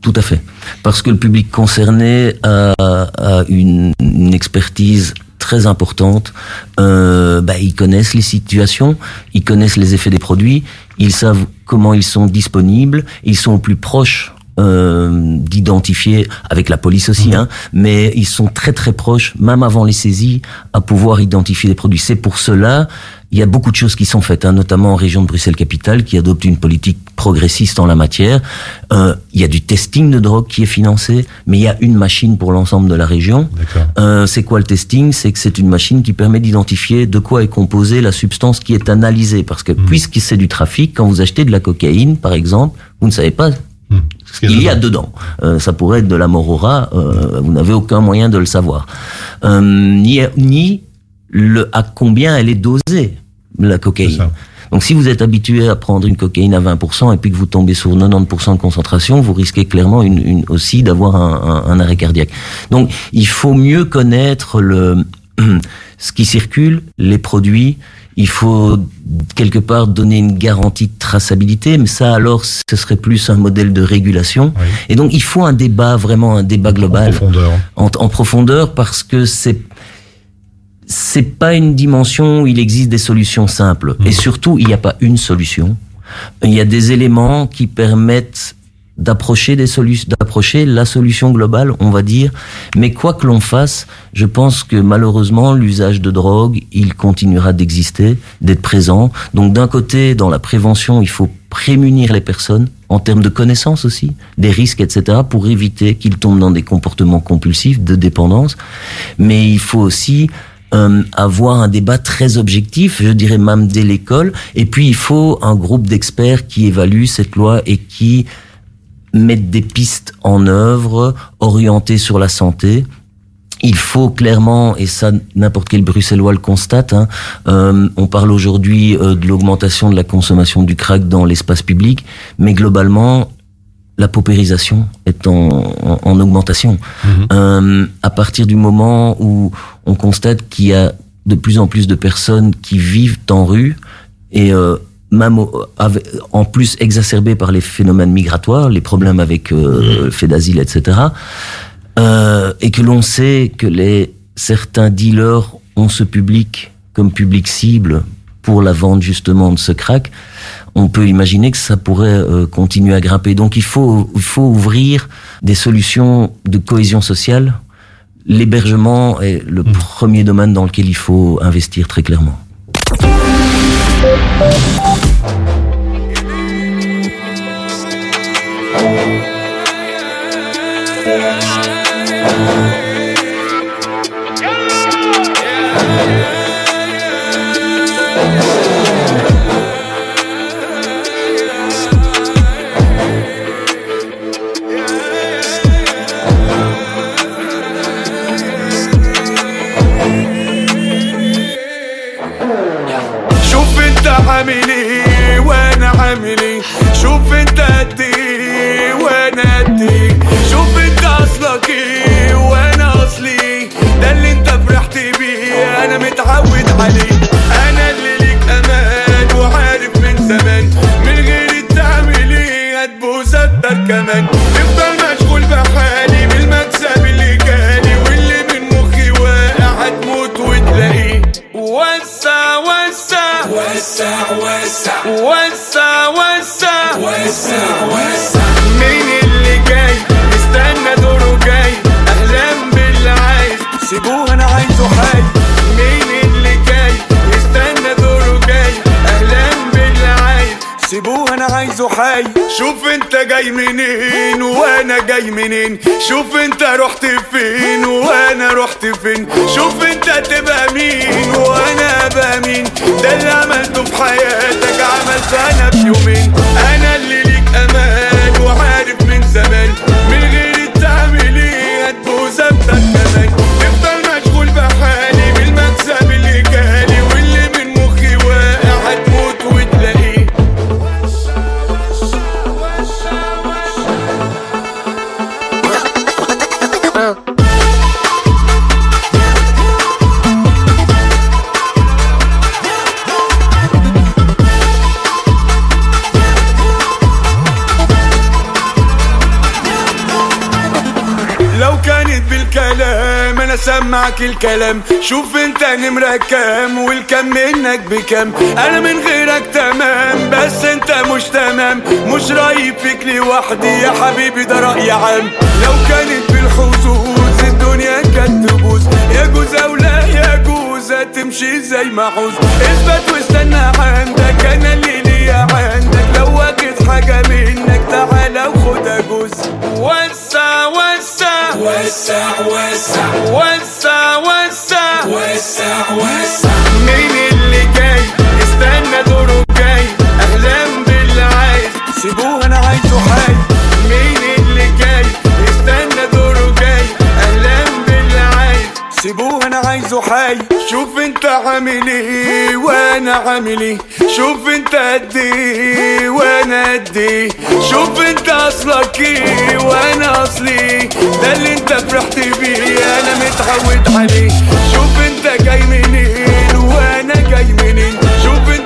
tout à fait. Parce que le public concerné a, a une, une expertise très importante. Euh, bah, ils connaissent les situations, ils connaissent les effets des produits, ils savent comment ils sont disponibles, ils sont au plus proches euh, d'identifier avec la police aussi, hein, mais ils sont très très proches, même avant les saisies, à pouvoir identifier les produits. C'est pour cela, il y a beaucoup de choses qui sont faites, hein, notamment en région de Bruxelles-Capitale, qui adopte une politique progressiste en la matière. Euh, il y a du testing de drogue qui est financé, mais il y a une machine pour l'ensemble de la région. Euh, c'est quoi le testing? C'est que c'est une machine qui permet d'identifier de quoi est composée la substance qui est analysée. Parce que puisque c'est du trafic, quand vous achetez de la cocaïne, par exemple, vous ne savez pas ce qu'il y a dedans. Euh, ça pourrait être de la morora, euh, vous n'avez aucun moyen de le savoir. Euh, ni, ni le, à combien elle est dosée, la cocaïne. Donc si vous êtes habitué à prendre une cocaïne à 20% et puis que vous tombez sur 90% de concentration, vous risquez clairement une, une, aussi d'avoir un, un, un arrêt cardiaque. Donc il faut mieux connaître le, <clears throat> ce qui circule, les produits, il faut quelque part donner une garantie de traçabilité, mais ça alors ce serait plus un modèle de régulation. Et donc il faut un débat, vraiment un débat global. En profondeur. En, en profondeur parce que c'est c'est pas une dimension où il existe des solutions simples. Et surtout, il n'y a pas une solution. Il y a des éléments qui permettent d'approcher des solutions, d'approcher la solution globale, on va dire. Mais quoi que l'on fasse, je pense que malheureusement, l'usage de drogue, il continuera d'exister, d'être présent. Donc d'un côté, dans la prévention, il faut prémunir les personnes en termes de connaissances aussi, des risques, etc., pour éviter qu'ils tombent dans des comportements compulsifs de dépendance. Mais il faut aussi euh, avoir un débat très objectif, je dirais même dès l'école. Et puis il faut un groupe d'experts qui évalue cette loi et qui mettent des pistes en œuvre orientées sur la santé. Il faut clairement, et ça n'importe quel Bruxellois le constate, hein, euh, on parle aujourd'hui euh, de l'augmentation de la consommation du crack dans l'espace public, mais globalement, la paupérisation est en, en, en augmentation. Euh, à partir du moment où on constate qu'il y a de plus en plus de personnes qui vivent en rue et euh, même au- avec- en plus exacerbés par les phénomènes migratoires, les problèmes avec euh, le fait d'asile, etc. Et que l'on sait que les certains dealers ont ce public comme public cible pour la vente justement de ce crack, on peut imaginer que ça pourrait euh, continuer à grimper. Donc il faut, il faut ouvrir des solutions de cohésion sociale. L'hébergement est le premier domaine dans lequel il faut investir très clairement. جاي منين؟ شوف انت رحت فين وأنا رحت فين. شوف انت تبقى مين وأنا أبقى مين. ده اللي عملته في حياتك عملته أنا في يومين. الكلام. شوف انت نمرة كام والكم منك بكام أنا من غيرك تمام بس انت مش تمام. مش رايب فيك لوحدي يا حبيبي ده رأي عام. لو كانت بالحظوظ الدنيا كانت تبوظ. يجوز أو لا يجوز هتمشي زي ما عوز اثبت واستنى عندك أنا اللي ليا عندك. لو حاجة منك تعالى وخدها جوز. وسع وسع وسع وسع. وسع وسع وسع وسع. مين اللي جاي؟ استنى دوره. حي. شوف انت عامل إيه وأنا عامل إيه. شوف انت قد إيه وأنا قد إيه. شوف انت اصلك إيه وأنا اصلي إيه. ده اللي انت فرحت بيه أنا متعود عليه. شوف انت جاي منين وأنا جاي منين. شوف انت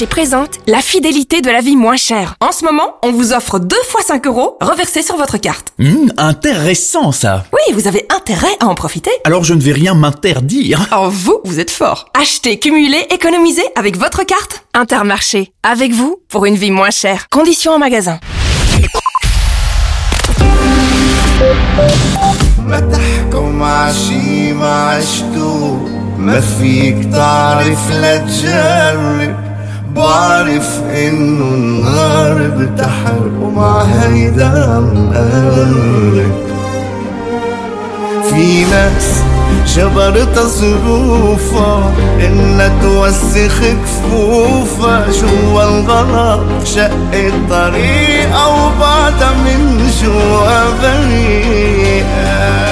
Intermarché présente la fidélité de la vie moins chère. En ce moment, on vous offre deux fois 5 euros reversés sur votre carte. Hmm, intéressant ça. Oui, vous avez intérêt à en profiter. Alors je ne vais rien m'interdire. Oh, vous, vous êtes fort. Achetez, cumulez, économisez avec votre carte. Intermarché, avec vous pour une vie moins chère. Conditions en magasin. ما تحكم عشي ما عشتو ما فيك تعرف لا تجرب بعرف إنه النار بتحرق ومع هيدا مقرب في ناس جبرتها ظروفها إنها توسخ كفوفها. جوا الغرق شق الطريقة وبعدها من جوا بريئة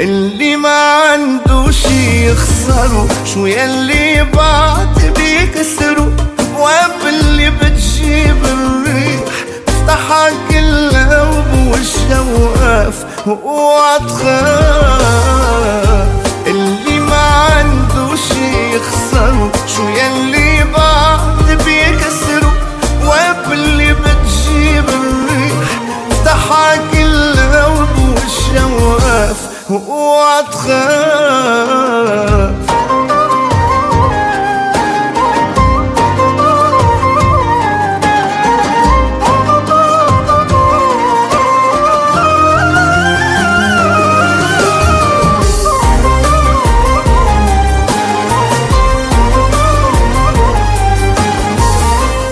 اللي ما عنده شي يخسره شو يلي بعد بيكسره ابواب اللي بتجيب الريح افتحها كلها وبوشها وقف واوعى تخاف اللي ما عنده شي يخسره شو يلي بعد بيكسره ابواب اللي بتجيب الريح افتحها كلها وبوشها وقف واوعى تخاف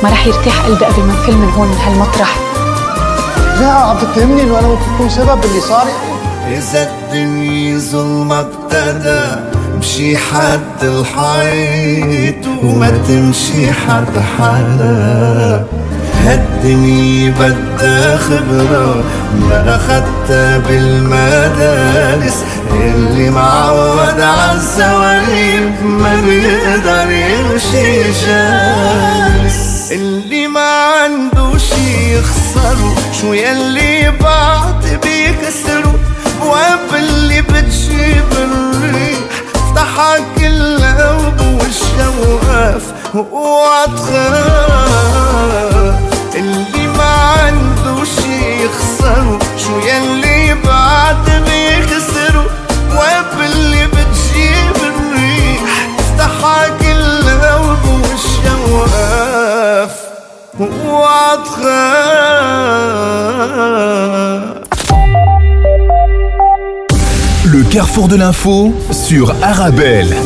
ما رح يرتاح قلبي قبل ما نفل من هون من هالمطرح. لا عم تتهمني إنه أنا ممكن اكون سبب باللي صار. إذا الدنيا ظلم ابتدى امشي حد الحيط وما تمشي حد حدا. هالدنيا بدها خبرة ما أخدتها بالمدارس اللي معود عالزوايب ما بيقدر يمشي جالس. اللي ما عنده شي يخسره شو يلي بعد اللي بتجيب الريح. افتحها كلها وبوشها وقف واوعى تخاف اللي ما عنده شي يخسره شو يلي بعد بيخسره بواب اللي بتجيب الريح. افتحها كلها وبوشها وقف واوعى carrefour de l'info sur Arabelle.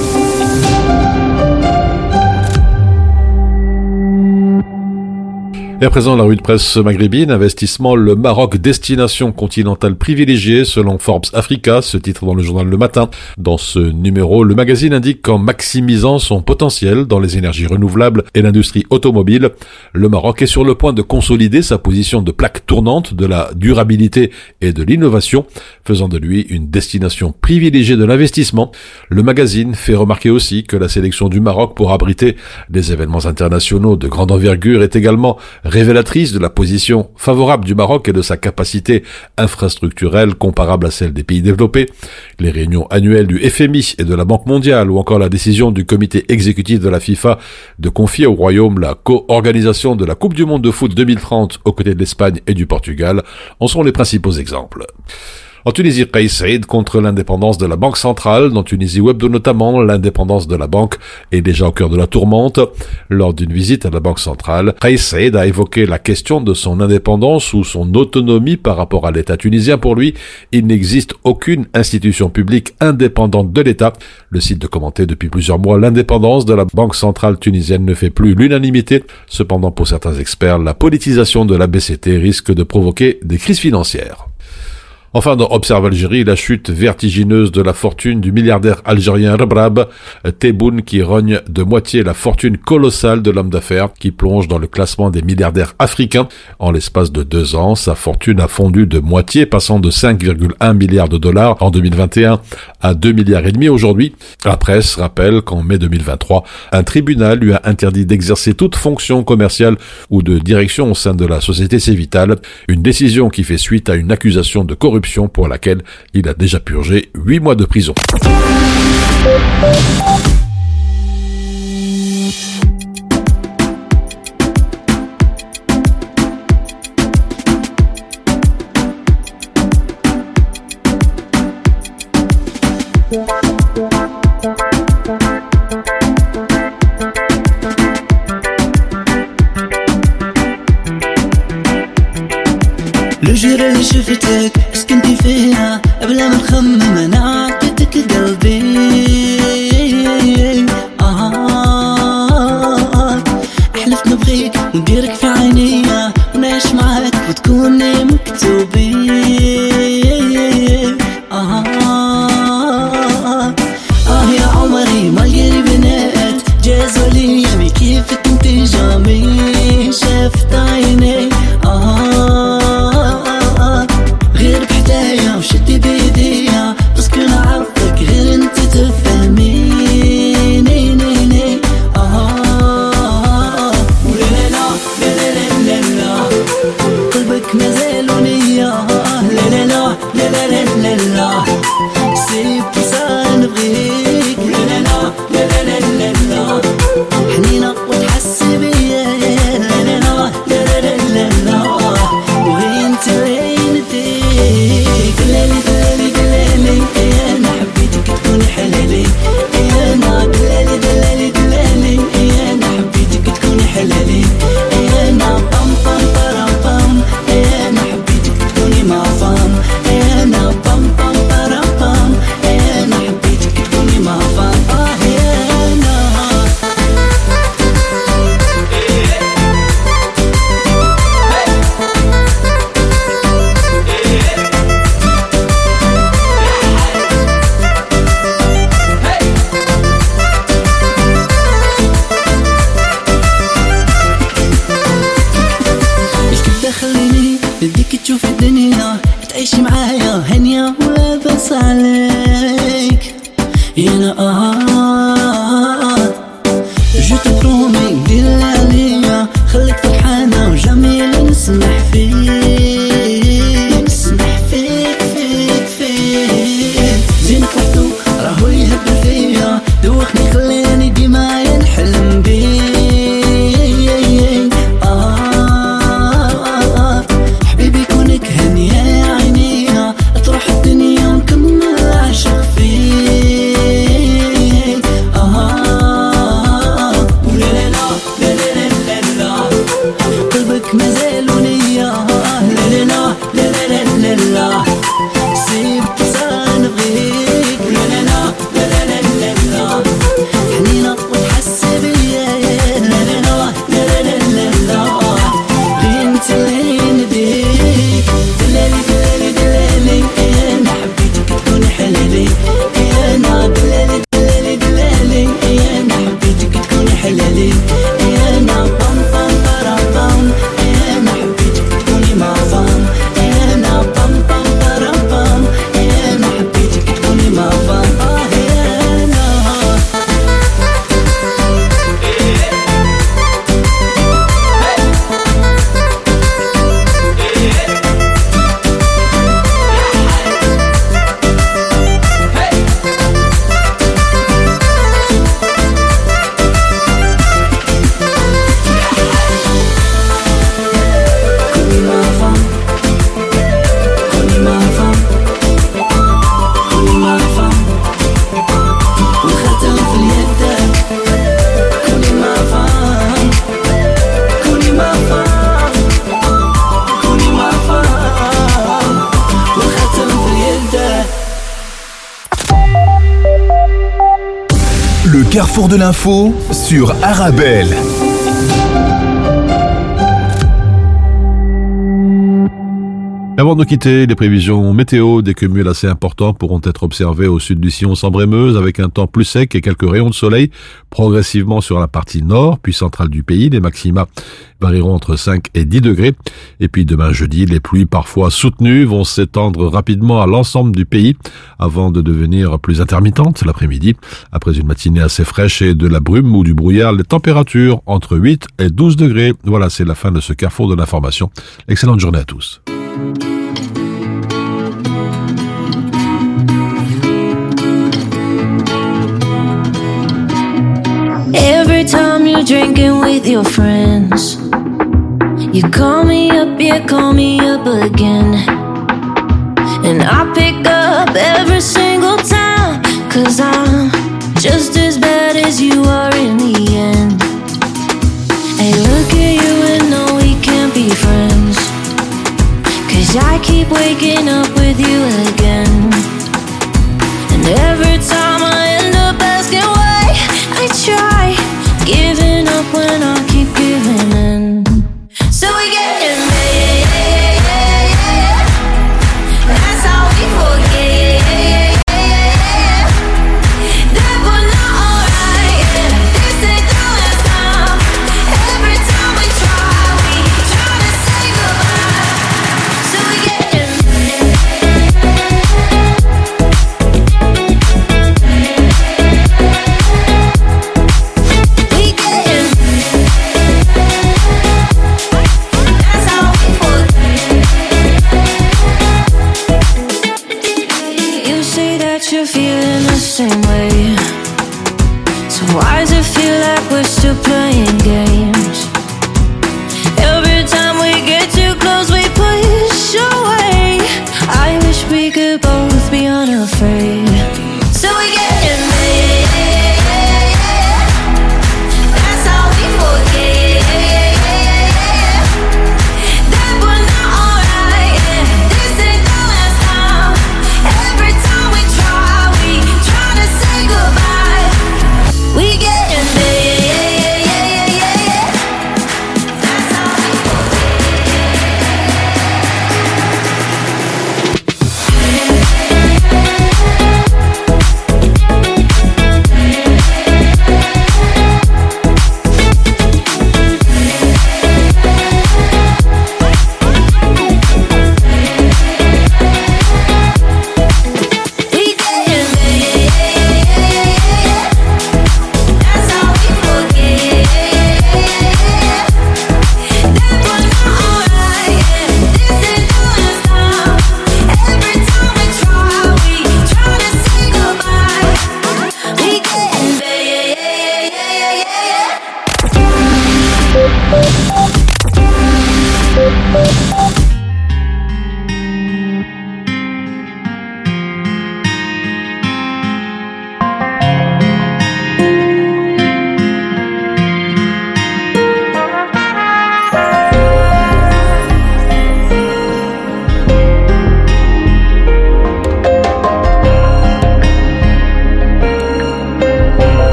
Et à présent, la rue de presse maghrébine, investissement, le Maroc, destination continentale privilégiée selon Forbes Africa, ce titre dans le journal Le Matin. Dans ce numéro, le magazine indique qu'en maximisant son potentiel dans les énergies renouvelables et l'industrie automobile, le Maroc est sur le point de consolider sa position de plaque tournante de la durabilité et de l'innovation, faisant de lui une destination privilégiée de l'investissement. Le magazine fait remarquer aussi que la sélection du Maroc pour abriter des événements internationaux de grande envergure est également révélatrice de la position favorable du Maroc et de sa capacité infrastructurelle comparable à celle des pays développés. Les réunions annuelles du FMI et de la Banque mondiale ou encore la décision du comité exécutif de la FIFA de confier au Royaume la co-organisation de la Coupe du Monde de foot 2030 aux côtés de l'Espagne et du Portugal en sont les principaux exemples. En Tunisie, Kais Said contre l'indépendance de la Banque centrale. Dans Tunisie Webdo notamment, l'indépendance de la banque est déjà au cœur de la tourmente. Lors d'une visite à la Banque centrale, Kais Said a évoqué la question de son indépendance ou son autonomie par rapport à l'État tunisien. Pour lui, il n'existe aucune institution publique indépendante de l'État. Le site de commenter depuis plusieurs mois l'indépendance de la Banque centrale tunisienne ne fait plus l'unanimité. Cependant, pour certains experts, la politisation de la BCT risque de provoquer des crises financières. Enfin, dans Observe Algérie, la chute vertigineuse de la fortune du milliardaire algérien Rebrab, Tebboune qui rogne de moitié la fortune colossale de l'homme d'affaires qui plonge dans le classement des milliardaires africains. En l'espace de deux ans, sa fortune a fondu de moitié, passant de 5,1 milliards de dollars en 2021 à 2 milliards et demi aujourd'hui. La presse rappelle qu'en mai 2023, un tribunal lui a interdit d'exercer toute fonction commerciale ou de direction au sein de la société Cévital, une décision qui fait suite à une accusation de corruption pour laquelle il a déjà purgé 8 mois de prison. الجيرة اللي شفتك سكنتي فيها قبل ما نخمم. أنا عطيتك قلبي. آه. احلف نبغيك ونديرك في عينيا ونعيش معاك وتكوني مكتوبي. آه. آه يا عمري ما أنت جامي. L'info sur Arabelle. Avant de nous quitter, les prévisions météo des cumuls assez importants pourront être observés au sud du sillon Sambre-et-Meuse avec un temps plus sec et quelques rayons de soleil progressivement sur la partie nord puis centrale du pays. Les maxima varieront entre 5 et 10 degrés. Et puis demain jeudi, les pluies parfois soutenues vont s'étendre rapidement à l'ensemble du pays avant de devenir plus intermittentes l'après-midi. Après une matinée assez fraîche et de la brume ou du brouillard, les températures entre 8 et 12 degrés. Voilà, c'est la fin de ce carrefour de l'information. Excellente journée à tous. Time you're drinking with your friends, you call me up, yeah, call me up again. And I pick up every single time, cause I'm just as bad as you are in the end. Hey, look at you and know we can't be friends. Cause I keep waking up with you again.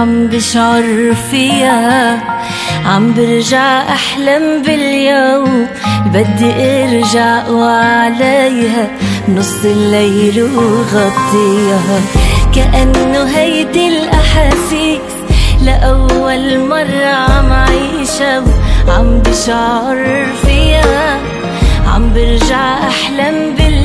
وعم بشعر فيها عم برجع أحلم باليوم. بدي أرجع وعليها نص الليل وغطيها. كأنه هيدي الأحاسيس لأول مرة عم عيشها. وعم بشعر فيها عم برجع أحلم باليوم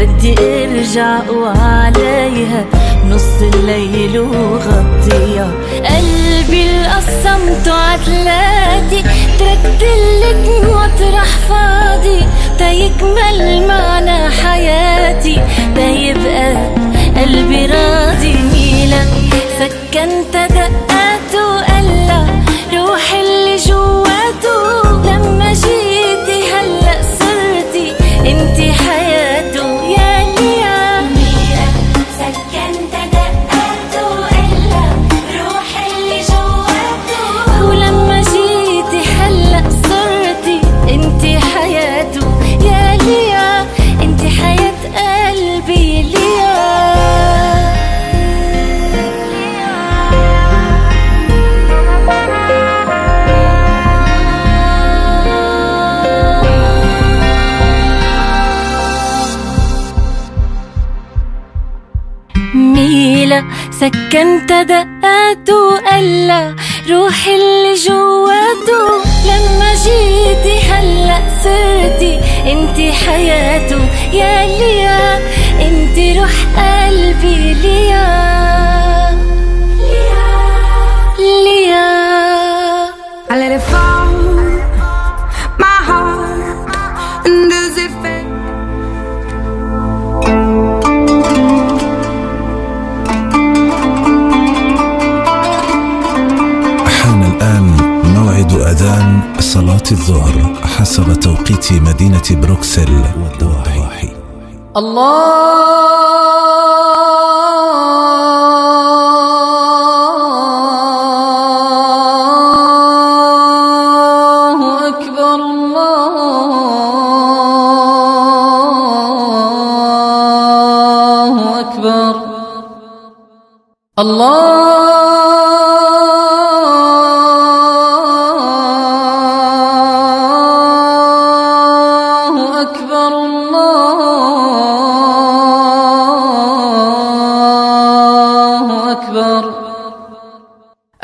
بدي ارجع وعليها نص الليل وغطيها. قلبي القسمت عتلاتي تركت لك مطرح فاضي. تيكمل معنا حياتي. تيبقى قلبي راضي. ميلا سكنت دقاته وقلا روحي اللي جواته سكنت دقاته قلا روحي اللي جواته لما جيتي هلا صرتي انتي حياته يا ليا انتي روح قلبي ليا حسب توقيت مدينة بروكسل والضواحي الله أكبر الله أكبر. الله